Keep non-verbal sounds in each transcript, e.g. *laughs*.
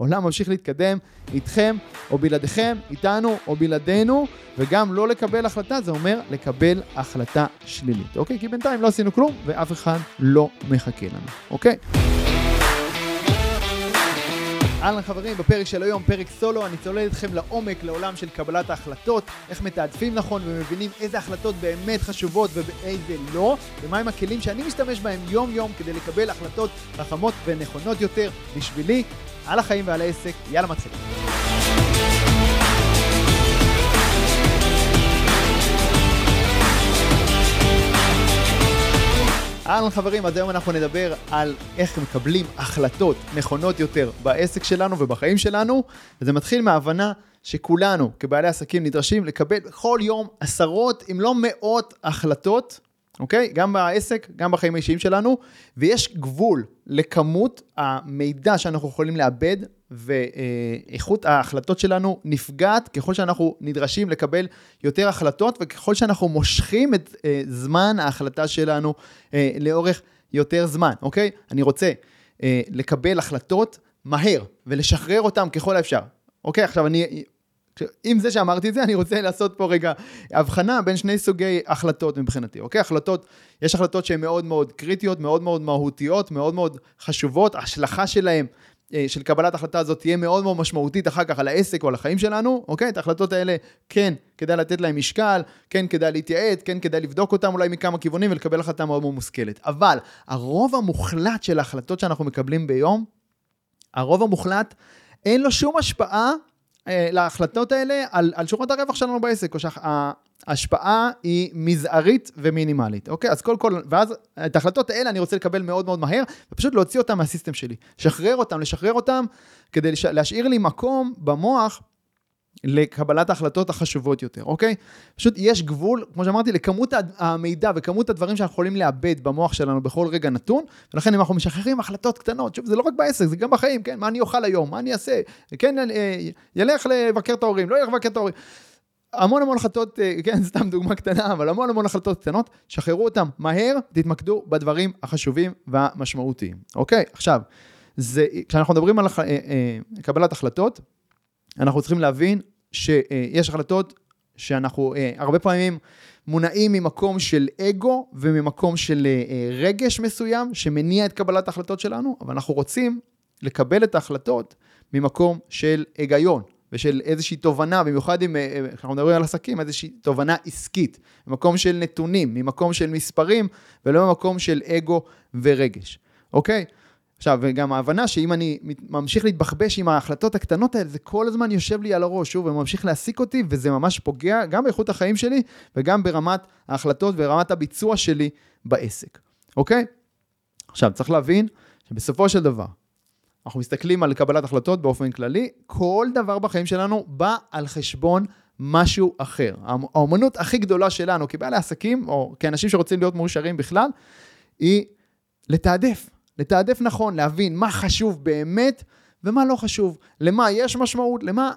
העולם ממשיך להתקדם איתכם או בלעדיכם, איתנו או בלעדינו, וגם לא לקבל החלטה, זה אומר לקבל החלטה שלילית, אוקיי? כי בינתיים לא עשינו כלום ואף אחד לא מחכה לנו, אוקיי? אהלן חברים, בפרק של היום, פרק סולו, אני צולל איתכם לעומק לעולם של קבלת ההחלטות, איך מתעדפים נכון ומבינים איזה החלטות באמת חשובות ובאיזה לא, ומהם הכלים שאני משתמש בהם יום יום כדי לקבל החלטות חכמות ונכונות יותר בשבילי, על החיים ועל העסק, יאללה מתחילים. אהלן חברים, אז היום אנחנו נדבר על איך מקבלים החלטות נכונות יותר בעסק שלנו ובחיים שלנו, וזה מתחיל מההבנה שכולנו כבעלי עסקים נדרשים לקבל בכל יום עשרות אם לא מאות החלטות אוקיי? גם בעסק, גם בחיים האישיים שלנו, ויש גבול לכמות המידע שאנחנו יכולים לאבד, ואיכות ההחלטות שלנו נפגעת ככל שאנחנו נדרשים לקבל יותר החלטות, וככל שאנחנו מושכים את אה, זמן ההחלטה שלנו אה, לאורך יותר זמן, אוקיי? אני רוצה אה, לקבל החלטות מהר, ולשחרר אותן ככל האפשר. אוקיי, עכשיו אני עם זה שאמרתי את זה, אני רוצה לעשות פה רגע הבחנה בין שני סוגי החלטות מבחינתי, אוקיי? החלטות, יש החלטות שהן מאוד מאוד קריטיות, מאוד מאוד מהותיות, מאוד מאוד חשובות, ההשלכה שלהן, אה, של קבלת החלטה הזאת תהיה מאוד מאוד משמעותית אחר כך על העסק או על החיים שלנו, אוקיי? את ההחלטות האלה, כן, כדאי לתת להן משקל, כן, כדאי להתייעץ, כן, כדאי לבדוק אותן אולי מכמה כיוונים ולקבל החלטה מאוד מאוד מושכלת. אבל הרוב המוחלט של ההחלטות שאנחנו מקבלים ביום, הרוב המוחלט, אין לו שום השפעה להחלטות האלה על, על שורת הרווח שלנו בעסק, או שההשפעה היא מזערית ומינימלית, אוקיי? אז כל, כל, ואז את ההחלטות האלה אני רוצה לקבל מאוד מאוד מהר, ופשוט להוציא אותם מהסיסטם שלי. לשחרר אותם, לשחרר אותם, כדי לש... להשאיר לי מקום במוח לקבלת ההחלטות החשובות יותר, אוקיי? פשוט יש גבול, כמו שאמרתי, לכמות המידע וכמות הדברים שאנחנו יכולים לאבד במוח שלנו בכל רגע נתון, ולכן אם אנחנו משחררים החלטות קטנות, שוב, זה לא רק בעסק, זה גם בחיים, כן? מה אני אוכל היום, מה אני אעשה, כן, אה, ילך לבקר את ההורים, לא ילך לבקר את ההורים. המון המון החלטות, אה, *laughs* כן, סתם דוגמה קטנה, אבל המון המון החלטות קטנות, שחררו אותם מהר, תתמקדו בדברים החשובים והמשמעותיים, אוקיי? עכשיו, זה, כשאנחנו מדברים על אה, קבלת החלטות, אנחנו צריכים להבין שיש החלטות שאנחנו אה, הרבה פעמים מונעים ממקום של אגו וממקום של אה, רגש מסוים שמניע את קבלת ההחלטות שלנו, אבל אנחנו רוצים לקבל את ההחלטות ממקום של היגיון ושל איזושהי תובנה, במיוחד אם אה, אנחנו מדברים על עסקים, איזושהי תובנה עסקית, ממקום של נתונים, ממקום של מספרים ולא ממקום של אגו ורגש, אוקיי? עכשיו, וגם ההבנה שאם אני ממשיך להתבחבש עם ההחלטות הקטנות האלה, זה כל הזמן יושב לי על הראש, שוב, וממשיך להעסיק אותי, וזה ממש פוגע גם באיכות החיים שלי, וגם ברמת ההחלטות ורמת הביצוע שלי בעסק, אוקיי? עכשיו, צריך להבין שבסופו של דבר, אנחנו מסתכלים על קבלת החלטות באופן כללי, כל דבר בחיים שלנו בא על חשבון משהו אחר. האומנות הכי גדולה שלנו כבעלי עסקים, או כאנשים שרוצים להיות מאושרים בכלל, היא לתעדף. לתעדף נכון, להבין מה חשוב באמת ומה לא חשוב, למה יש משמעות, למה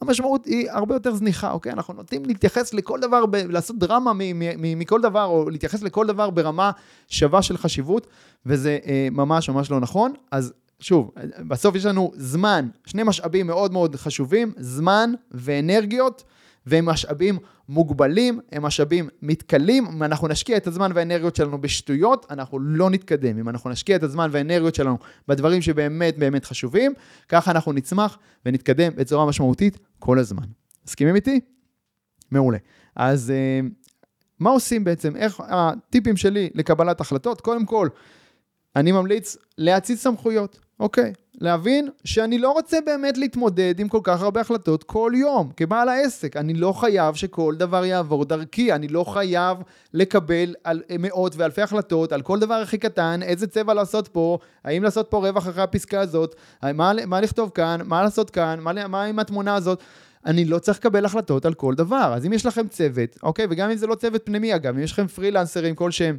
המשמעות היא הרבה יותר זניחה, אוקיי? אנחנו נוטים להתייחס לכל דבר, ב- לעשות דרמה מכל דבר, או להתייחס לכל דבר ברמה שווה של חשיבות, וזה אה, ממש ממש לא נכון. אז שוב, בסוף יש לנו זמן, שני משאבים מאוד מאוד חשובים, זמן ואנרגיות. והם משאבים מוגבלים, הם משאבים מתכלים. אם אנחנו נשקיע את הזמן והאנרגיות שלנו בשטויות, אנחנו לא נתקדם. אם אנחנו נשקיע את הזמן והאנרגיות שלנו בדברים שבאמת באמת חשובים, ככה אנחנו נצמח ונתקדם בצורה משמעותית כל הזמן. מסכימים איתי? מעולה. אז אה, מה עושים בעצם? איך הטיפים שלי לקבלת החלטות? קודם כל, אני ממליץ להציץ סמכויות. אוקיי, להבין שאני לא רוצה באמת להתמודד עם כל כך הרבה החלטות כל יום, כבעל העסק. אני לא חייב שכל דבר יעבור דרכי, אני לא חייב לקבל על מאות ואלפי החלטות על כל דבר הכי קטן, איזה צבע לעשות פה, האם לעשות פה רווח אחרי הפסקה הזאת, מה, מה לכתוב כאן, מה לעשות כאן, מה, מה עם התמונה הזאת. אני לא צריך לקבל החלטות על כל דבר. אז אם יש לכם צוות, אוקיי, וגם אם זה לא צוות פנימי אגב, אם יש לכם פרילנסרים כלשהם,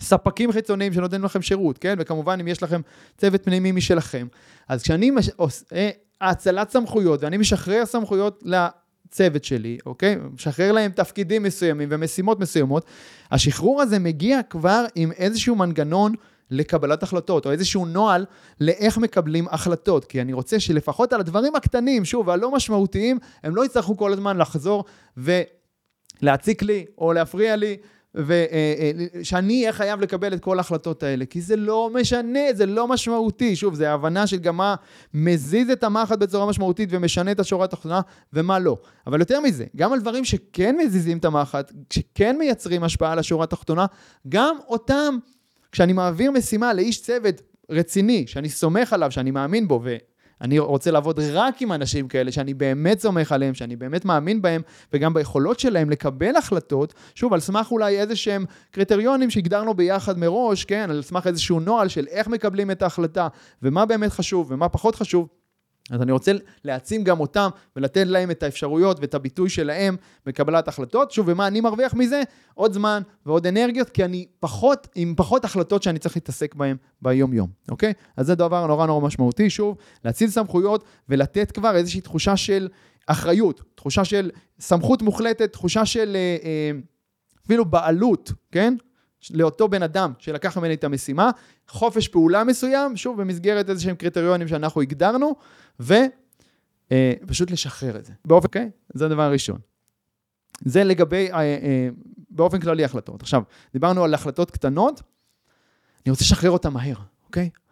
ספקים חיצוניים שנותנים לכם שירות, כן? וכמובן, אם יש לכם צוות פנימי משלכם. אז כשאני מש... עושה האצלת סמכויות, ואני משחרר סמכויות לצוות שלי, אוקיי? משחרר להם תפקידים מסוימים ומשימות מסוימות, השחרור הזה מגיע כבר עם איזשהו מנגנון לקבלת החלטות, או איזשהו נוהל לאיך מקבלים החלטות, כי אני רוצה שלפחות על הדברים הקטנים, שוב, הלא משמעותיים, הם לא יצטרכו כל הזמן לחזור ולהציק לי, או להפריע לי, ושאני אהיה חייב לקבל את כל ההחלטות האלה, כי זה לא משנה, זה לא משמעותי. שוב, זה הבנה של גם מה מזיז את המחט בצורה משמעותית ומשנה את השורה התחתונה, ומה לא. אבל יותר מזה, גם על דברים שכן מזיזים את המחט, שכן מייצרים השפעה על השורה התחתונה, גם אותם, כשאני מעביר משימה לאיש צוות רציני, שאני סומך עליו, שאני מאמין בו, ו... אני רוצה לעבוד רק עם אנשים כאלה שאני באמת סומך עליהם, שאני באמת מאמין בהם, וגם ביכולות שלהם לקבל החלטות, שוב, על סמך אולי איזה שהם קריטריונים שהגדרנו ביחד מראש, כן, על סמך איזשהו נוהל של איך מקבלים את ההחלטה, ומה באמת חשוב ומה פחות חשוב. אז אני רוצה להעצים גם אותם ולתת להם את האפשרויות ואת הביטוי שלהם בקבלת החלטות. שוב, ומה אני מרוויח מזה? עוד זמן ועוד אנרגיות, כי אני פחות, עם פחות החלטות שאני צריך להתעסק בהן ביום-יום, אוקיי? אז זה דבר נורא נורא משמעותי. שוב, להציל סמכויות ולתת כבר איזושהי תחושה של אחריות, תחושה של סמכות מוחלטת, תחושה של אה, אה, אפילו בעלות, כן? לאותו בן אדם שלקח ממני את המשימה, חופש פעולה מסוים, שוב, במסגרת איזה שהם קריטריונים שאנחנו הגדרנו, ופשוט אה, לשחרר את זה. באופן, אוקיי? Okay? זה הדבר הראשון. זה לגבי, אה, אה, באופן כללי, החלטות. עכשיו, דיברנו על החלטות קטנות, אני רוצה לשחרר אותן מהר, אוקיי? Okay?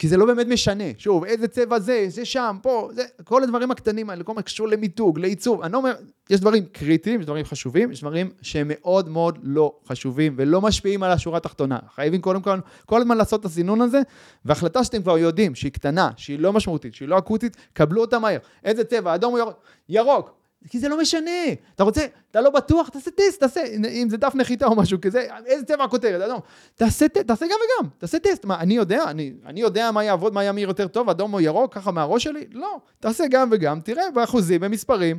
כי זה לא באמת משנה. שוב, איזה צבע זה, זה שם, פה, זה, כל הדברים הקטנים האלה, כל מה שקשור למיתוג, לעיצוב. אני לא אומר, יש דברים קריטיים, יש דברים חשובים, יש דברים שהם מאוד מאוד לא חשובים ולא משפיעים על השורה התחתונה. חייבים קודם כל, כל הזמן לעשות את הסינון הזה, והחלטה שאתם כבר יודעים שהיא קטנה, שהיא לא משמעותית, שהיא לא אקוטית, קבלו אותה מהר. איזה צבע, אדום או ירוק? ירוק. כי זה לא משנה. אתה רוצה, אתה לא בטוח, תעשה טסט, תעשה, אם זה דף נחיתה או משהו כזה, איזה צבע הכותרת, אדום. תעשה, תעשה גם וגם, תעשה טסט. מה, אני יודע, אני, אני יודע מה יעבוד, מה ימיר יותר טוב, אדום או ירוק, ככה מהראש שלי? לא. תעשה גם וגם, תראה באחוזים, במספרים,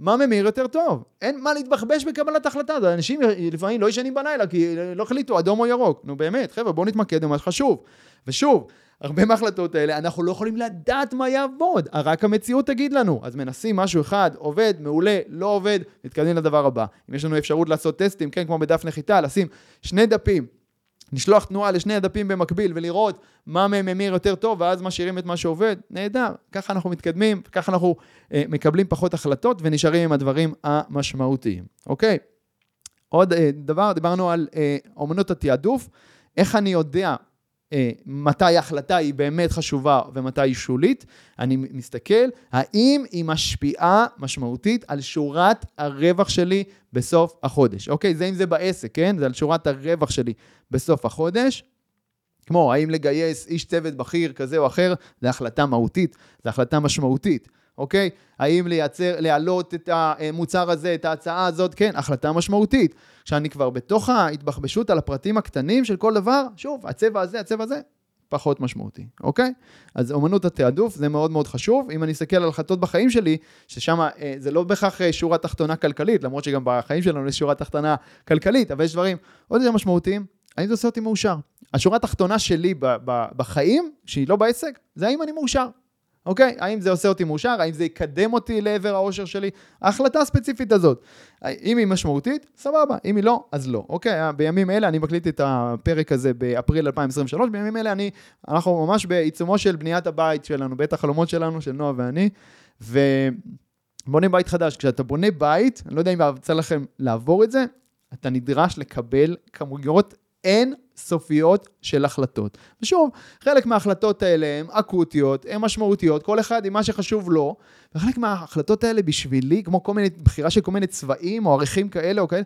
מה ממיר יותר טוב. אין מה להתבחבש בקבלת החלטה. אנשים לפעמים לא ישנים בלילה, כי לא החליטו אדום או ירוק. נו באמת, חבר'ה, בואו נתמקד במה שחשוב. ושוב, הרבה מההחלטות האלה, אנחנו לא יכולים לדעת מה יעבוד, רק המציאות תגיד לנו. אז מנסים משהו אחד, עובד, מעולה, לא עובד, מתקדמים לדבר הבא. אם יש לנו אפשרות לעשות טסטים, כן, כמו בדף נחיתה, לשים שני דפים, לשלוח תנועה לשני הדפים במקביל ולראות מה מהם ממיר יותר טוב, ואז משאירים את מה שעובד, נהדר. ככה אנחנו מתקדמים, ככה אנחנו אה, מקבלים פחות החלטות ונשארים עם הדברים המשמעותיים, אוקיי? עוד אה, דבר, דיברנו על אה, אומנות התעדוף. איך אני יודע מתי ההחלטה היא באמת חשובה ומתי היא שולית, אני מסתכל האם היא משפיעה משמעותית על שורת הרווח שלי בסוף החודש. אוקיי? זה אם זה בעסק, כן? זה על שורת הרווח שלי בסוף החודש. כמו האם לגייס איש צוות בכיר כזה או אחר, זו החלטה מהותית, זו החלטה משמעותית. אוקיי? האם לייצר, להעלות את המוצר הזה, את ההצעה הזאת, כן, החלטה משמעותית. כשאני כבר בתוך ההתבחבשות על הפרטים הקטנים של כל דבר, שוב, הצבע הזה, הצבע הזה, פחות משמעותי, אוקיי? אז אומנות התעדוף זה מאוד מאוד חשוב. אם אני אסתכל על החלטות בחיים שלי, ששם אה, זה לא בהכרח אה, שורה תחתונה כלכלית, למרות שגם בחיים שלנו יש שורה תחתונה כלכלית, אבל יש דברים עוד יותר משמעותיים, האם זה עושה אותי מאושר? השורה התחתונה שלי בחיים, שהיא לא בעסק, זה האם אני מאושר. אוקיי? האם זה עושה אותי מאושר? האם זה יקדם אותי לעבר האושר שלי? ההחלטה הספציפית הזאת. אם היא משמעותית, סבבה. אם היא לא, אז לא. אוקיי? בימים אלה, אני מקליט את הפרק הזה באפריל 2023, בימים אלה אני, אנחנו ממש בעיצומו של בניית הבית שלנו, בית החלומות שלנו, של נועה ואני, ובונים בית חדש. כשאתה בונה בית, אני לא יודע אם יצא לכם לעבור את זה, אתה נדרש לקבל כמויות אין סופיות של החלטות. ושוב, חלק מההחלטות האלה הן אקוטיות, הן משמעותיות, כל אחד עם מה שחשוב לו, וחלק מההחלטות האלה בשבילי, כמו כל מיני, בחירה של כל מיני צבעים או עריכים כאלה או כאלה,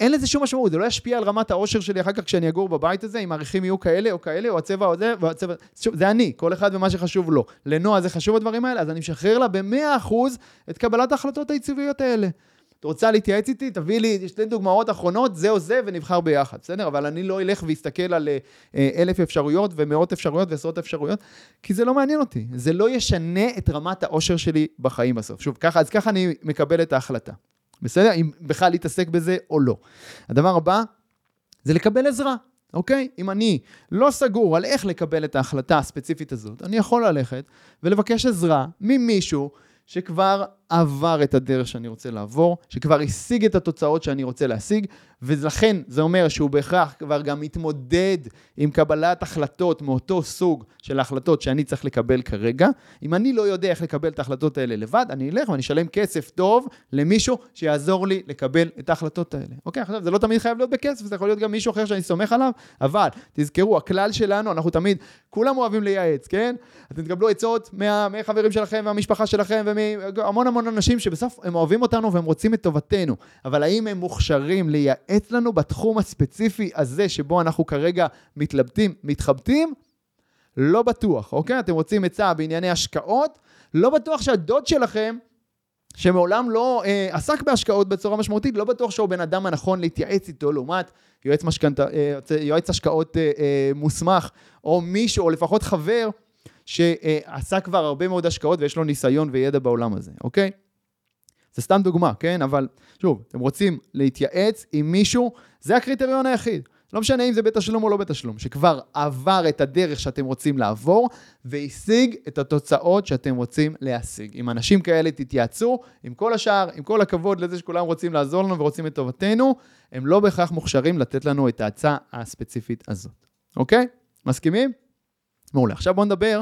אין לזה שום משמעות, זה לא ישפיע על רמת האושר שלי אחר כך כשאני אגור בבית הזה, אם העריכים יהיו כאלה או כאלה, או הצבע או זה, והצבע... שוב, זה אני, כל אחד ומה שחשוב לו. לנועה זה חשוב הדברים האלה, אז אני משחרר לה ב-100% את קבלת ההחלטות העיצוביות האלה. את רוצה להתייעץ איתי? תביא לי שתי דוגמאות אחרונות, זה או זה, ונבחר ביחד, בסדר? אבל אני לא אלך ואסתכל על אה, אלף אפשרויות ומאות אפשרויות ועשרות אפשרויות, כי זה לא מעניין אותי. זה לא ישנה את רמת האושר שלי בחיים בסוף. שוב, ככה, אז ככה אני מקבל את ההחלטה. בסדר? אם בכלל להתעסק בזה או לא. הדבר הבא זה לקבל עזרה. אוקיי? אם אני לא סגור על איך לקבל את ההחלטה הספציפית הזאת, אני יכול ללכת ולבקש עזרה ממישהו שכבר עבר את הדרך שאני רוצה לעבור, שכבר השיג את התוצאות שאני רוצה להשיג, ולכן זה אומר שהוא בהכרח כבר גם מתמודד עם קבלת החלטות מאותו סוג של ההחלטות שאני צריך לקבל כרגע. אם אני לא יודע איך לקבל את ההחלטות האלה לבד, אני אלך ואני אשלם כסף טוב למישהו שיעזור לי לקבל את ההחלטות האלה. אוקיי, עכשיו זה לא תמיד חייב להיות בכסף, זה יכול להיות גם מישהו אחר שאני סומך עליו, אבל תזכרו, הכלל שלנו, אנחנו תמיד, כולם אוהבים לייעץ, כן? אתם תקבלו עצות מה, מהחברים שלכם, מהמשפחה שלכם, ומהמון המון אנשים שבסוף הם אוהבים אותנו והם רוצים את טובתנו. אבל האם הם מוכשרים לייעץ לנו בתחום הספציפי הזה שבו אנחנו כרגע מתלבטים, מתחבטים? לא בטוח, אוקיי? אתם רוצים עצה בענייני השקעות? לא בטוח שהדוד שלכם שמעולם לא אה, עסק בהשקעות בצורה משמעותית, לא בטוח שהוא בן אדם הנכון להתייעץ איתו לעומת יועץ, משכנת, אה, יועץ השקעות אה, אה, מוסמך, או מישהו, או לפחות חבר, שעשה כבר הרבה מאוד השקעות ויש לו ניסיון וידע בעולם הזה, אוקיי? זה סתם דוגמה, כן? אבל שוב, אתם רוצים להתייעץ עם מישהו, זה הקריטריון היחיד. לא משנה אם זה בתשלום או לא בתשלום, שכבר עבר את הדרך שאתם רוצים לעבור והשיג את התוצאות שאתם רוצים להשיג. עם אנשים כאלה תתייעצו, עם כל השאר, עם כל הכבוד לזה שכולם רוצים לעזור לנו ורוצים את טובתנו, הם לא בהכרח מוכשרים לתת לנו את ההצעה הספציפית הזאת. אוקיי? מסכימים? מעולה. עכשיו בואו נדבר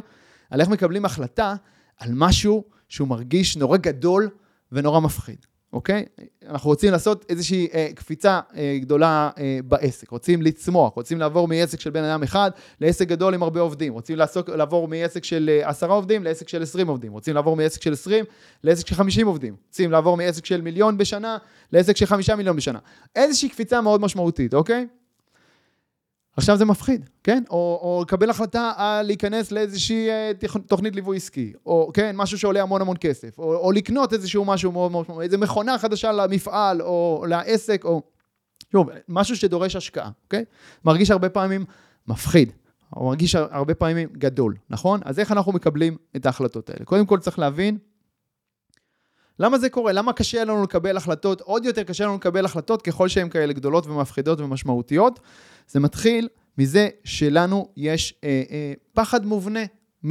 על איך מקבלים החלטה על משהו שהוא מרגיש נורא גדול ונורא מפחיד. אוקיי? אנחנו רוצים לעשות איזושהי אה, קפיצה אה, גדולה אה, בעסק, רוצים לצמוח, רוצים לעבור מעסק של בן אדם אחד לעסק גדול עם הרבה עובדים, רוצים לעסוק, לעבור מעסק של אה, עשרה עובדים לעסק של עשרים עובדים, רוצים לעבור מעסק של עשרים לעסק של חמישים עובדים, רוצים לעבור מעסק של מיליון בשנה לעסק של חמישה מיליון בשנה. איזושהי קפיצה מאוד משמעותית, אוקיי? עכשיו זה מפחיד, כן? או, או לקבל החלטה על להיכנס לאיזושהי אה, תוכנית ליווי עסקי, או כן, משהו שעולה המון המון כסף, או, או לקנות איזשהו משהו מאוד מאוד, איזה מכונה חדשה למפעל, או לעסק, או... שוב, משהו שדורש השקעה, אוקיי? מרגיש הרבה פעמים מפחיד, או מרגיש הרבה פעמים גדול, נכון? אז איך אנחנו מקבלים את ההחלטות האלה? קודם כל צריך להבין למה זה קורה? למה קשה לנו לקבל החלטות? עוד יותר קשה לנו לקבל החלטות ככל שהן כאלה גדולות ומפחידות ומשמעותיות. זה מתחיל מזה שלנו יש אה, אה, פחד מובנה מ...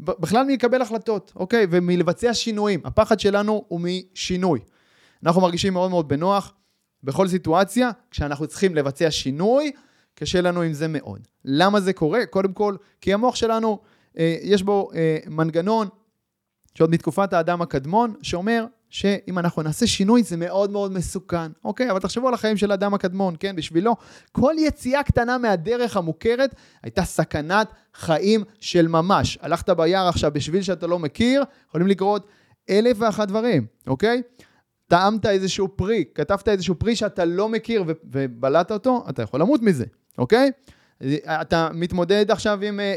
בכלל מלקבל החלטות, אוקיי? ומלבצע שינויים. הפחד שלנו הוא משינוי. אנחנו מרגישים מאוד מאוד בנוח בכל סיטואציה, כשאנחנו צריכים לבצע שינוי, קשה לנו עם זה מאוד. למה זה קורה? קודם כל, כי המוח שלנו, אה, יש בו אה, מנגנון שעוד מתקופת האדם הקדמון, שאומר שאם אנחנו נעשה שינוי זה מאוד מאוד מסוכן, אוקיי? אבל תחשבו על החיים של האדם הקדמון, כן? בשבילו כל יציאה קטנה מהדרך המוכרת הייתה סכנת חיים של ממש. הלכת ביער עכשיו בשביל שאתה לא מכיר, יכולים לקרות אלף ואחת דברים, אוקיי? טעמת איזשהו פרי, כתבת איזשהו פרי שאתה לא מכיר ובלעת אותו, אתה יכול למות מזה, אוקיי? אתה מתמודד עכשיו עם, אה, אה,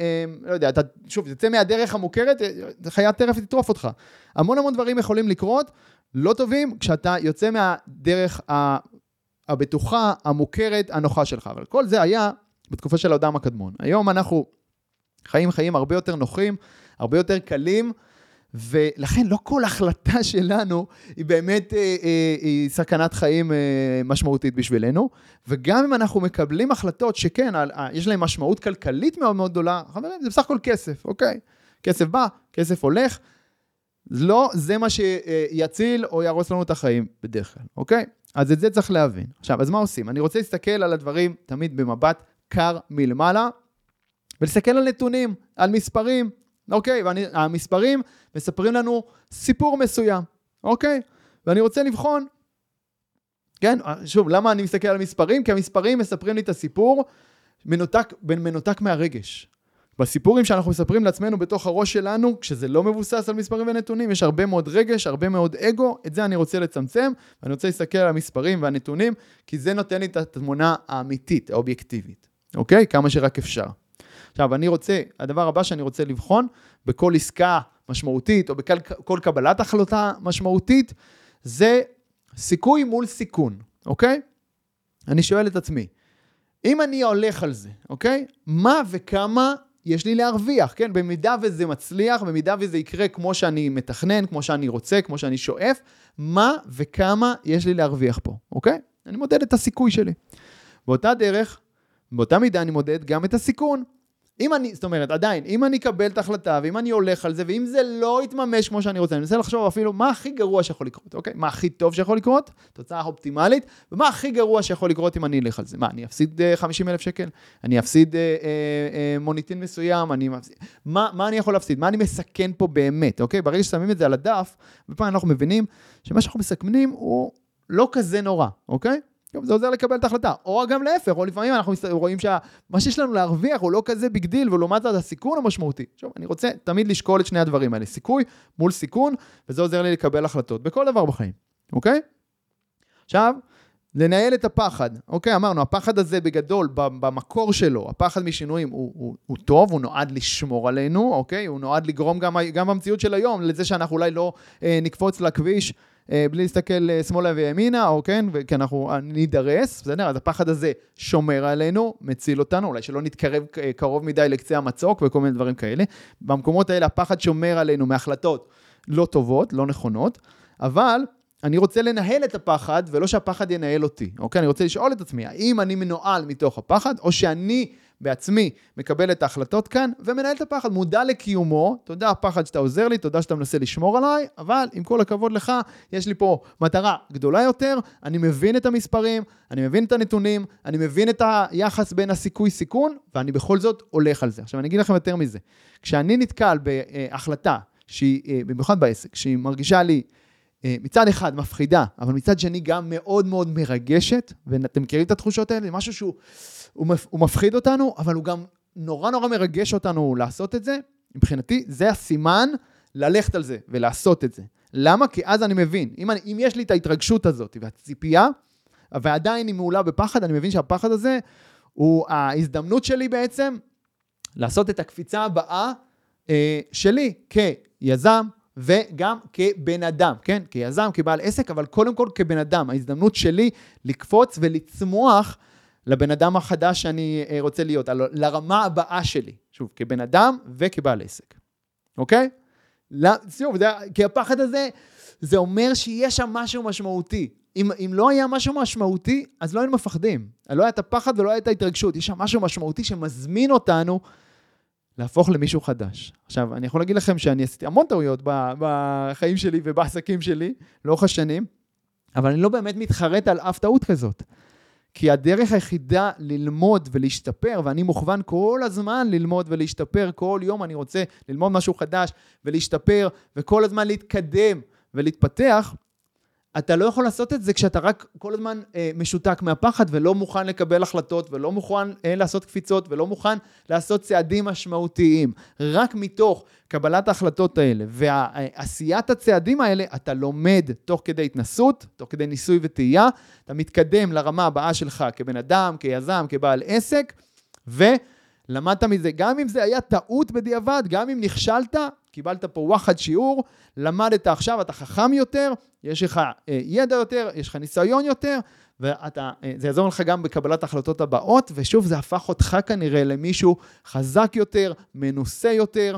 אה, לא יודע, אתה, שוב, תצא מהדרך המוכרת, חיית טרף תטרוף אותך. המון המון דברים יכולים לקרות, לא טובים, כשאתה יוצא מהדרך הבטוחה, המוכרת, הנוחה שלך. אבל כל זה היה בתקופה של האדם הקדמון. היום אנחנו חיים חיים הרבה יותר נוחים, הרבה יותר קלים. ולכן לא כל החלטה שלנו היא באמת אה, אה, היא סכנת חיים אה, משמעותית בשבילנו, וגם אם אנחנו מקבלים החלטות שכן, יש להן משמעות כלכלית מאוד מאוד גדולה, חברים, זה בסך הכל כסף, אוקיי? כסף בא, כסף הולך, לא זה מה שיציל או יהרוס לנו את החיים בדרך כלל, אוקיי? אז את זה צריך להבין. עכשיו, אז מה עושים? אני רוצה להסתכל על הדברים תמיד במבט קר מלמעלה, ולהסתכל על נתונים, על מספרים, אוקיי? והמספרים מספרים לנו סיפור מסוים, אוקיי? ואני רוצה לבחון, כן? שוב, למה אני מסתכל על מספרים? כי המספרים מספרים לי את הסיפור מנותק, מנותק מהרגש. בסיפורים שאנחנו מספרים לעצמנו בתוך הראש שלנו, כשזה לא מבוסס על מספרים ונתונים, יש הרבה מאוד רגש, הרבה מאוד אגו, את זה אני רוצה לצמצם, ואני רוצה להסתכל על המספרים והנתונים, כי זה נותן לי את התמונה האמיתית, האובייקטיבית, אוקיי? כמה שרק אפשר. עכשיו, אני רוצה, הדבר הבא שאני רוצה לבחון, בכל עסקה משמעותית, או בכל קבלת החלטה משמעותית, זה סיכוי מול סיכון, אוקיי? אני שואל את עצמי, אם אני הולך על זה, אוקיי? מה וכמה יש לי להרוויח, כן? במידה וזה מצליח, במידה וזה יקרה כמו שאני מתכנן, כמו שאני רוצה, כמו שאני שואף, מה וכמה יש לי להרוויח פה, אוקיי? אני מודד את הסיכוי שלי. באותה דרך, באותה מידה אני מודד גם את הסיכון. אם אני, זאת אומרת, עדיין, אם אני אקבל את ההחלטה, ואם אני הולך על זה, ואם זה לא יתממש כמו שאני רוצה, אני מנסה לחשוב אפילו מה הכי גרוע שיכול לקרות, אוקיי? מה הכי טוב שיכול לקרות, תוצאה אופטימלית, ומה הכי גרוע שיכול לקרות אם אני אלך על זה. מה, אני אפסיד 50 אה, אלף שקל? אני אפסיד אה, אה, אה, מוניטין מסוים? אני מפסיד... מה, מה אני יכול להפסיד? מה אני מסכן פה באמת, אוקיי? ברגע ששמים את זה על הדף, בפעם אנחנו מבינים שמה שאנחנו מסכנים הוא לא כזה נורא, אוקיי? זה עוזר לקבל את ההחלטה. או גם להפך, או לפעמים אנחנו רואים שמה שיש לנו להרוויח הוא לא כזה big deal, ולעומת זאת הסיכון המשמעותי. עכשיו, אני רוצה תמיד לשקול את שני הדברים האלה, סיכוי מול סיכון, וזה עוזר לי לקבל החלטות בכל דבר בחיים, אוקיי? עכשיו, לנהל את הפחד, אוקיי? אמרנו, הפחד הזה בגדול, במקור שלו, הפחד משינויים הוא, הוא, הוא טוב, הוא נועד לשמור עלינו, אוקיי? הוא נועד לגרום גם, גם במציאות של היום לזה שאנחנו אולי לא אה, נקפוץ לכביש בלי להסתכל אה, שמאלה וימינה, או כן, כי אנחנו אה, נידרס, בסדר? אז הפחד הזה שומר עלינו, מציל אותנו, אולי שלא נתקרב קרוב מדי לקצה המצוק וכל מיני דברים כאלה. במקומות האלה הפחד שומר עלינו מהחלטות לא טובות, לא נכונות, אבל אני רוצה לנהל את הפחד, ולא שהפחד ינהל אותי, אוקיי? אני רוצה לשאול את עצמי, האם אני מנוהל מתוך הפחד, או שאני בעצמי מקבל את ההחלטות כאן ומנהל את הפחד, מודע לקיומו, תודה הפחד שאתה עוזר לי, תודה שאתה מנסה לשמור עליי, אבל עם כל הכבוד לך, יש לי פה מטרה גדולה יותר, אני מבין את המספרים, אני מבין את הנתונים, אני מבין את היחס בין הסיכוי סיכון, ואני בכל זאת הולך על זה. עכשיו אני אגיד לכם יותר מזה, כשאני נתקל בהחלטה שהיא, אה, במיוחד בעסק, שהיא מרגישה לי מצד אחד מפחידה, אבל מצד שני גם מאוד מאוד מרגשת, ואתם מכירים את התחושות האלה? משהו שהוא הוא, הוא מפחיד אותנו, אבל הוא גם נורא נורא מרגש אותנו לעשות את זה. מבחינתי, זה הסימן ללכת על זה ולעשות את זה. למה? כי אז אני מבין. אם, אני, אם יש לי את ההתרגשות הזאת והציפייה, ועדיין היא מעולה בפחד, אני מבין שהפחד הזה הוא ההזדמנות שלי בעצם לעשות את הקפיצה הבאה אה, שלי כיזם, וגם כבן אדם, כן? כיזם, כבעל עסק, אבל קודם כל כבן אדם. ההזדמנות שלי לקפוץ ולצמוח לבן אדם החדש שאני אה, רוצה להיות, לרמה הבאה שלי, שוב, כבן אדם וכבעל עסק, אוקיי? שוב, כי הפחד הזה, זה אומר שיש שם משהו משמעותי. אם, אם לא היה משהו משמעותי, אז לא היינו מפחדים. לא היה את הפחד ולא היה את ההתרגשות. יש שם משהו משמעותי שמזמין אותנו להפוך למישהו חדש. עכשיו, אני יכול להגיד לכם שאני עשיתי המון טעויות בחיים שלי ובעסקים שלי לאורך השנים, אבל אני לא באמת מתחרט על אף טעות כזאת. כי הדרך היחידה ללמוד ולהשתפר, ואני מוכוון כל הזמן ללמוד ולהשתפר, כל יום אני רוצה ללמוד משהו חדש ולהשתפר, וכל הזמן להתקדם ולהתפתח, אתה לא יכול לעשות את זה כשאתה רק כל הזמן אה, משותק מהפחד ולא מוכן לקבל החלטות ולא מוכן אה, לעשות קפיצות ולא מוכן לעשות צעדים משמעותיים. רק מתוך קבלת ההחלטות האלה ועשיית הצעדים האלה, אתה לומד תוך כדי התנסות, תוך כדי ניסוי וטעייה, אתה מתקדם לרמה הבאה שלך כבן אדם, כיזם, כבעל עסק, ולמדת מזה, גם אם זה היה טעות בדיעבד, גם אם נכשלת, קיבלת פה וואחד שיעור, למדת עכשיו, אתה חכם יותר, יש לך אה, ידע יותר, יש לך ניסיון יותר, וזה אה, יעזור לך גם בקבלת ההחלטות הבאות, ושוב, זה הפך אותך כנראה למישהו חזק יותר, מנוסה יותר,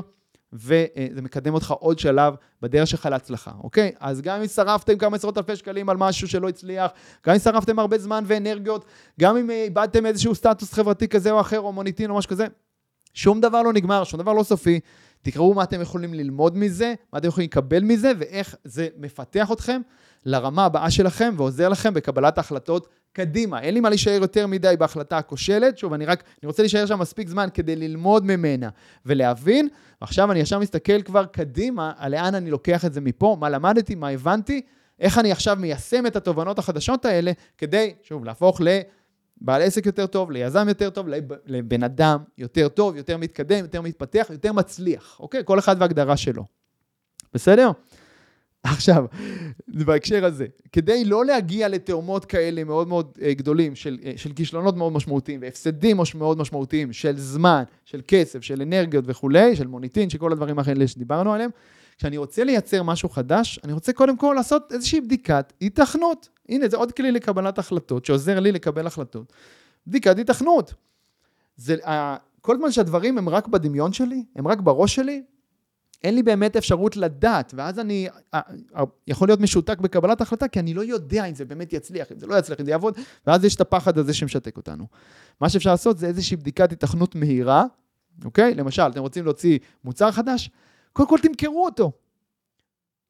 וזה אה, מקדם אותך עוד שלב בדרך שלך להצלחה, אוקיי? אז גם אם שרפתם כמה עשרות אלפי שקלים על משהו שלא הצליח, גם אם שרפתם הרבה זמן ואנרגיות, גם אם איבדתם איזשהו סטטוס חברתי כזה או אחר, או מוניטין או משהו כזה, שום דבר לא נגמר, שום דבר לא סופי. תקראו מה אתם יכולים ללמוד מזה, מה אתם יכולים לקבל מזה, ואיך זה מפתח אתכם לרמה הבאה שלכם ועוזר לכם בקבלת החלטות קדימה. אין לי מה להישאר יותר מדי בהחלטה הכושלת. שוב, אני רק, אני רוצה להישאר שם מספיק זמן כדי ללמוד ממנה ולהבין. ועכשיו אני ישר מסתכל כבר קדימה על לאן אני לוקח את זה מפה, מה למדתי, מה הבנתי, איך אני עכשיו מיישם את התובנות החדשות האלה כדי, שוב, להפוך ל... בעל עסק יותר טוב, ליזם יותר טוב, לבן אדם יותר טוב, יותר מתקדם, יותר מתפתח, יותר מצליח, אוקיי? כל אחד והגדרה שלו. בסדר? עכשיו, בהקשר הזה, כדי לא להגיע לתאומות כאלה מאוד מאוד uh, גדולים, של, uh, של כישלונות מאוד משמעותיים והפסדים מאוד משמעותיים, של זמן, של כסף, של אנרגיות וכולי, של מוניטין, של כל הדברים האלה שדיברנו עליהם, כשאני רוצה לייצר משהו חדש, אני רוצה קודם כל לעשות איזושהי בדיקת היתכנות. הנה, זה עוד כלי לקבלת החלטות, שעוזר לי לקבל החלטות. בדיקת היתכנות. זה, כל זמן שהדברים הם רק בדמיון שלי, הם רק בראש שלי, אין לי באמת אפשרות לדעת, ואז אני יכול להיות משותק בקבלת החלטה, כי אני לא יודע אם זה באמת יצליח, אם זה לא יצליח, אם זה יעבוד, ואז יש את הפחד הזה שמשתק אותנו. מה שאפשר לעשות זה איזושהי בדיקת התכנות מהירה, אוקיי? למשל, אתם רוצים להוציא מוצר חדש, קודם כל תמכרו אותו.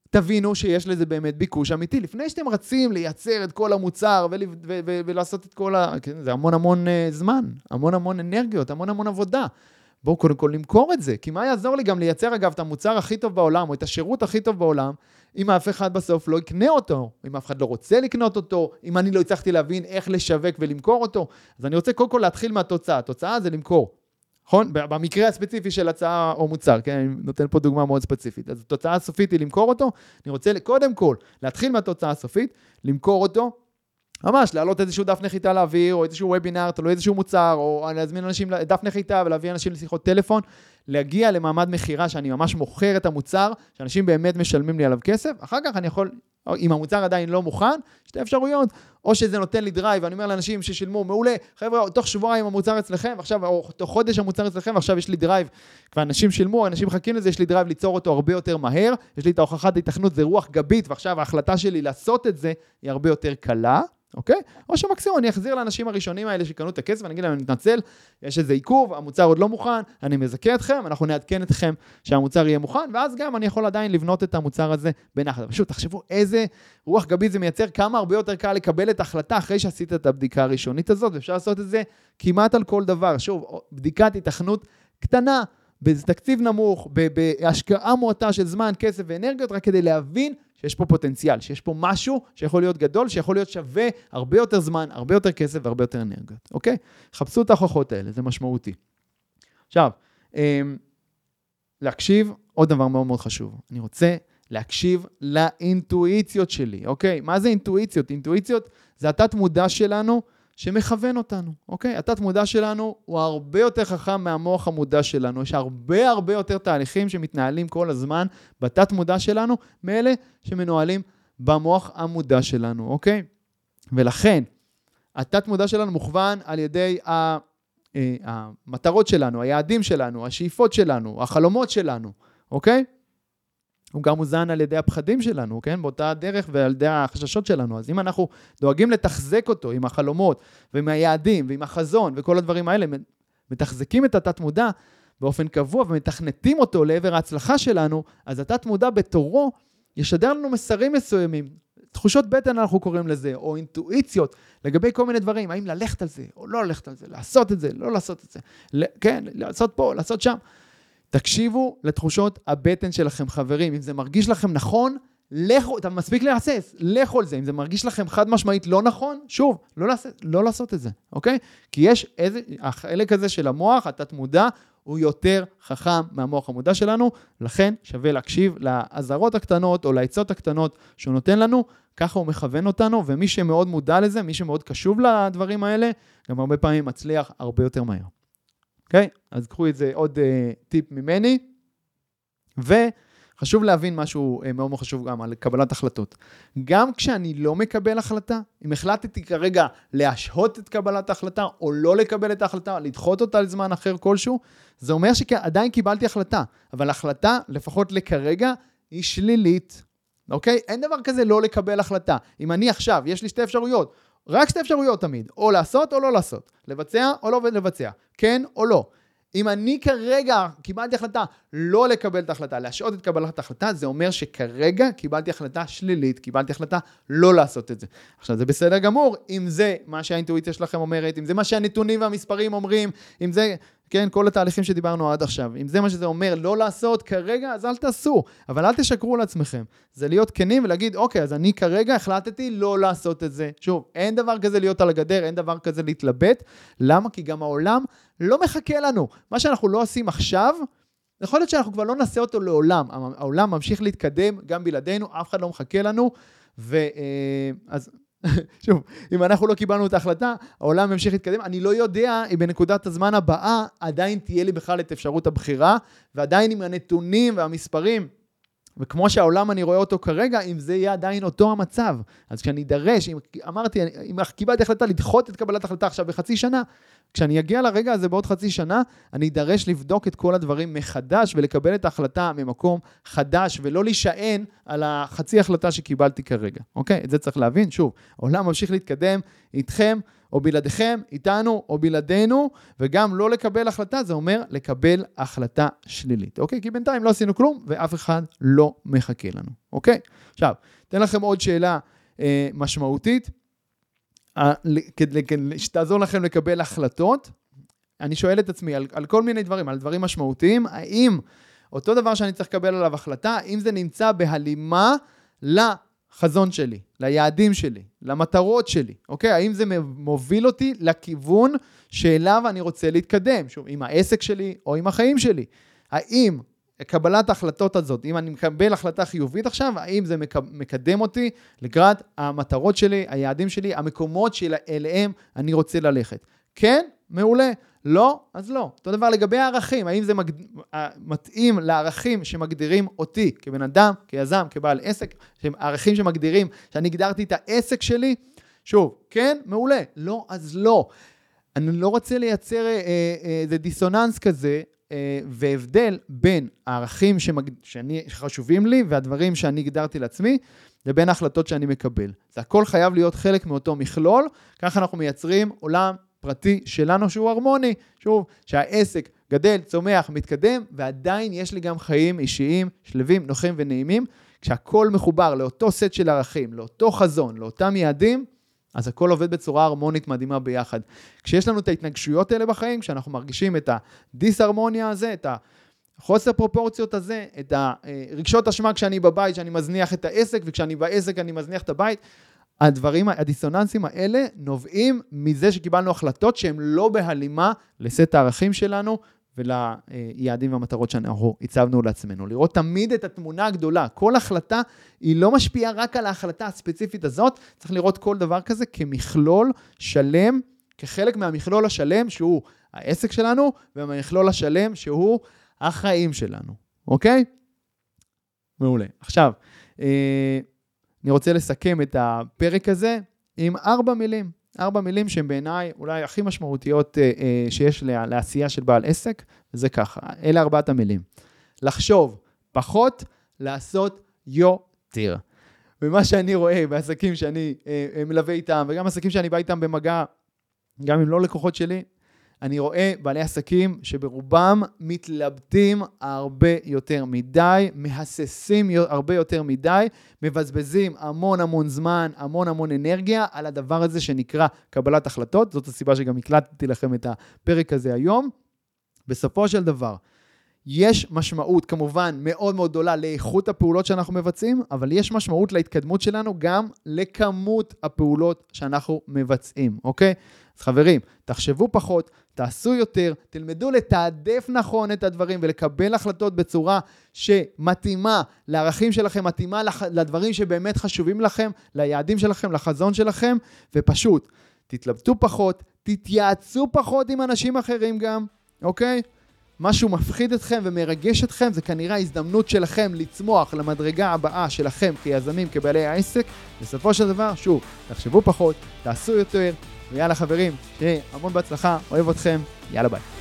תבינו שיש לזה באמת ביקוש אמיתי. לפני שאתם רצים לייצר את כל המוצר ול, ו- ו- ולעשות את כל ה... כן, זה המון המון uh, זמן, המון המון אנרגיות, המון המון עבודה. בואו קודם כל למכור את זה, כי מה יעזור לי גם לייצר אגב את המוצר הכי טוב בעולם, או את השירות הכי טוב בעולם, אם אף אחד בסוף לא יקנה אותו, אם אף אחד לא רוצה לקנות אותו, אם אני לא הצלחתי להבין איך לשווק ולמכור אותו. אז אני רוצה קודם כל להתחיל מהתוצאה, התוצאה זה למכור. נכון? במקרה הספציפי של הצעה או מוצר, כן? אני נותן פה דוגמה מאוד ספציפית. אז התוצאה הסופית היא למכור אותו, אני רוצה קודם כל להתחיל מהתוצאה הסופית, למכור אותו, ממש, להעלות איזשהו דף נחיתה לאוויר, או איזשהו וובינאר, או איזשהו מוצר, או להזמין אנשים, דף נחיתה ולהביא אנשים לשיחות טלפון, להגיע למעמד מכירה שאני ממש מוכר את המוצר, שאנשים באמת משלמים לי עליו כסף, אחר כך אני יכול, אם המוצר עדיין לא מוכן, שתי אפשרויות, או שזה נותן לי drive, ואני אומר לאנשים ששילמו, מעולה, חבר'ה, תוך שבועיים המוצר אצלכם, ועכשיו, או תוך חודש המוצר אצלכם, ועכשיו יש לי drive, כבר אנשים שילמו, אנשים מחכים לזה, יש לי drive ליצור אותו הרבה יותר מהר, יש לי את ההוכחת ההתכנות, זה רוח גבית, ועכשיו ההחלטה שלי לעשות את זה היא הרבה יותר קלה. אוקיי? או שמקסימום אני אחזיר לאנשים הראשונים האלה שקנו את הכסף, אני אגיד להם, אני מתנצל, יש איזה עיכוב, המוצר עוד לא מוכן, אני מזכה אתכם, אנחנו נעדכן אתכם שהמוצר יהיה מוכן, ואז גם אני יכול עדיין לבנות את המוצר הזה בנחת. פשוט תחשבו איזה רוח גבית זה מייצר, כמה הרבה יותר קל לקבל את ההחלטה אחרי שעשית את הבדיקה הראשונית הזאת, ואפשר לעשות את זה כמעט על כל דבר. שוב, בדיקת התכנות קטנה, בתקציב נמוך, בהשקעה מועטה של זמן, כסף ואנרגיות, רק כדי להבין שיש פה פוטנציאל, שיש פה משהו שיכול להיות גדול, שיכול להיות שווה הרבה יותר זמן, הרבה יותר כסף והרבה יותר אנרגיות, אוקיי? חפשו את ההוכחות האלה, זה משמעותי. עכשיו, להקשיב, עוד דבר מאוד מאוד חשוב. אני רוצה להקשיב לאינטואיציות שלי, אוקיי? מה זה אינטואיציות? אינטואיציות זה התת מודע שלנו שמכוון אותנו, אוקיי? התת מודע שלנו הוא הרבה יותר חכם מהמוח המודע שלנו. יש הרבה הרבה יותר תהליכים שמתנהלים כל הזמן בתת מודע שלנו, מאלה שמנוהלים במוח המודע שלנו, אוקיי? ולכן, התת מודע שלנו מוכוון על ידי ה... אה, המטרות שלנו, היעדים שלנו, השאיפות שלנו, החלומות שלנו, אוקיי? הוא גם מוזן על ידי הפחדים שלנו, כן? באותה דרך ועל ידי החששות שלנו. אז אם אנחנו דואגים לתחזק אותו עם החלומות ועם היעדים ועם החזון וכל הדברים האלה, מתחזקים את התת-מודע באופן קבוע ומתכנתים אותו לעבר ההצלחה שלנו, אז התת-מודע בתורו ישדר לנו מסרים מסוימים. תחושות בטן אנחנו קוראים לזה, או אינטואיציות, לגבי כל מיני דברים, האם ללכת על זה, או לא ללכת על זה, לעשות את זה, לא לעשות את זה, כן, לעשות פה, לעשות שם. תקשיבו לתחושות הבטן שלכם, חברים. אם זה מרגיש לכם נכון, לכו, אתה מספיק להסס, לכו על זה. אם זה מרגיש לכם חד משמעית לא נכון, שוב, לא, לעשות, לא לעשות את זה, אוקיי? כי יש איזה, החלק הזה של המוח, התת-מודע, הוא יותר חכם מהמוח המודע שלנו, לכן שווה להקשיב לאזהרות הקטנות או לעצות הקטנות שהוא נותן לנו, ככה הוא מכוון אותנו, ומי שמאוד מודע לזה, מי שמאוד קשוב לדברים האלה, גם הרבה פעמים מצליח הרבה יותר מהר. אוקיי? Okay? אז קחו את זה עוד uh, טיפ ממני. וחשוב להבין משהו uh, מאוד מאוד חשוב גם על קבלת החלטות. גם כשאני לא מקבל החלטה, אם החלטתי כרגע להשהות את קבלת ההחלטה, או לא לקבל את ההחלטה, לדחות אותה לזמן אחר כלשהו, זה אומר שעדיין קיבלתי החלטה, אבל החלטה, לפחות לכרגע, היא שלילית. אוקיי? אין דבר כזה לא לקבל החלטה. אם אני עכשיו, יש לי שתי אפשרויות, רק שתי אפשרויות תמיד, או לעשות או לא לעשות, לבצע או לא לבצע, כן או לא. אם אני כרגע קיבלתי החלטה לא לקבל את ההחלטה, להשעות את קבלת ההחלטה, זה אומר שכרגע קיבלתי החלטה שלילית, קיבלתי החלטה לא לעשות את זה. עכשיו, זה בסדר גמור, אם זה מה שהאינטואיציה שלכם אומרת, אם זה מה שהנתונים והמספרים אומרים, אם זה כן, כל התהליכים שדיברנו עד עכשיו. אם זה מה שזה אומר לא לעשות כרגע, אז אל תעשו, אבל אל תשקרו לעצמכם. זה להיות כנים ולהגיד, אוקיי, אז אני כרגע החלטתי לא לעשות את זה. שוב, אין דבר כזה להיות על הגדר, אין דבר כזה להתלבט. למה? כי גם העולם לא מחכה לנו. מה שאנחנו לא עושים עכשיו, יכול להיות שאנחנו כבר לא נעשה אותו לעולם. העולם ממשיך להתקדם גם בלעדינו, אף אחד לא מחכה לנו. ואז אה, *laughs* שוב, אם אנחנו לא קיבלנו את ההחלטה, העולם ימשיך להתקדם. אני לא יודע אם בנקודת הזמן הבאה עדיין תהיה לי בכלל את אפשרות הבחירה, ועדיין עם הנתונים והמספרים, וכמו שהעולם אני רואה אותו כרגע, אם זה יהיה עדיין אותו המצב. אז כשאני אדרש, אם אמרתי, אם קיבלתי החלטה לדחות את קבלת ההחלטה עכשיו בחצי שנה, כשאני אגיע לרגע הזה בעוד חצי שנה, אני אדרש לבדוק את כל הדברים מחדש ולקבל את ההחלטה ממקום חדש, ולא להישען על החצי החלטה שקיבלתי כרגע, אוקיי? את זה צריך להבין. שוב, העולם ממשיך להתקדם איתכם או בלעדיכם, איתנו או בלעדינו, וגם לא לקבל החלטה, זה אומר לקבל החלטה שלילית, אוקיי? כי בינתיים לא עשינו כלום, ואף אחד לא מחכה לנו, אוקיי? עכשיו, אתן לכם עוד שאלה אה, משמעותית. שתעזור לכם לקבל החלטות, אני שואל את עצמי על, על כל מיני דברים, על דברים משמעותיים, האם אותו דבר שאני צריך לקבל עליו החלטה, האם זה נמצא בהלימה לחזון שלי, ליעדים שלי, למטרות שלי, אוקיי? האם זה מוביל אותי לכיוון שאליו אני רוצה להתקדם, שוב, עם העסק שלי או עם החיים שלי? האם קבלת ההחלטות הזאת, אם אני מקבל החלטה חיובית עכשיו, האם זה מקדם אותי לקראת המטרות שלי, היעדים שלי, המקומות שאליהם אני רוצה ללכת. כן, מעולה. לא, אז לא. אותו דבר לגבי הערכים, האם זה מג... מתאים לערכים שמגדירים אותי כבן אדם, כיזם, כבעל עסק, ערכים שמגדירים, שאני הגדרתי את העסק שלי? שוב, כן, מעולה. לא, אז לא. אני לא רוצה לייצר איזה אה, אה, דיסוננס כזה אה, והבדל בין הערכים שמג... שאני, שחשובים לי והדברים שאני הגדרתי לעצמי, לבין ההחלטות שאני מקבל. זה הכל חייב להיות חלק מאותו מכלול, ככה אנחנו מייצרים עולם פרטי שלנו שהוא הרמוני. שוב, שהעסק גדל, צומח, מתקדם, ועדיין יש לי גם חיים אישיים, שלווים, נוחים ונעימים. כשהכול מחובר לאותו סט של ערכים, לאותו חזון, לאותם יעדים, אז הכל עובד בצורה הרמונית מדהימה ביחד. כשיש לנו את ההתנגשויות האלה בחיים, כשאנחנו מרגישים את הדיסהרמוניה הזה, את החוסר פרופורציות הזה, את הרגשות אשמה כשאני בבית, שאני מזניח את העסק, וכשאני בעסק אני מזניח את הבית, הדברים, הדיסוננסים האלה נובעים מזה שקיבלנו החלטות שהן לא בהלימה לסט הערכים שלנו וליעדים והמטרות שאנחנו הצבנו לעצמנו. לראות תמיד את התמונה הגדולה. כל החלטה היא לא משפיעה רק על ההחלטה הספציפית הזאת, צריך לראות כל דבר כזה כמכלול שלם, כחלק מהמכלול השלם שהוא העסק שלנו, ומהמכלול השלם שהוא החיים שלנו, אוקיי? מעולה. עכשיו, אה, אני רוצה לסכם את הפרק הזה עם ארבע מילים. ארבע מילים שהן בעיניי אולי הכי משמעותיות אה, אה, שיש לה, לעשייה של בעל עסק, וזה ככה, אלה ארבעת המילים. לחשוב פחות, לעשות יותר. ומה שאני רואה בעסקים שאני אה, אה מלווה איתם, וגם עסקים שאני בא איתם במגע, גם אם לא לקוחות שלי, אני רואה בעלי עסקים שברובם מתלבטים הרבה יותר מדי, מהססים הרבה יותר מדי, מבזבזים המון המון זמן, המון המון אנרגיה על הדבר הזה שנקרא קבלת החלטות. זאת הסיבה שגם הקלטתי לכם את הפרק הזה היום. בסופו של דבר, יש משמעות כמובן מאוד מאוד גדולה לאיכות הפעולות שאנחנו מבצעים, אבל יש משמעות להתקדמות שלנו גם לכמות הפעולות שאנחנו מבצעים, אוקיי? אז חברים, תחשבו פחות, תעשו יותר, תלמדו לתעדף נכון את הדברים ולקבל החלטות בצורה שמתאימה לערכים שלכם, מתאימה לדברים שבאמת חשובים לכם, ליעדים שלכם, לחזון שלכם, ופשוט תתלבטו פחות, תתייעצו פחות עם אנשים אחרים גם, אוקיי? משהו מפחיד אתכם ומרגש אתכם, זה כנראה ההזדמנות שלכם לצמוח למדרגה הבאה שלכם כיזמים, כבעלי העסק. בסופו של דבר, שוב, תחשבו פחות, תעשו יותר, ויאללה חברים, שיהיה המון בהצלחה, אוהב אתכם, יאללה ביי.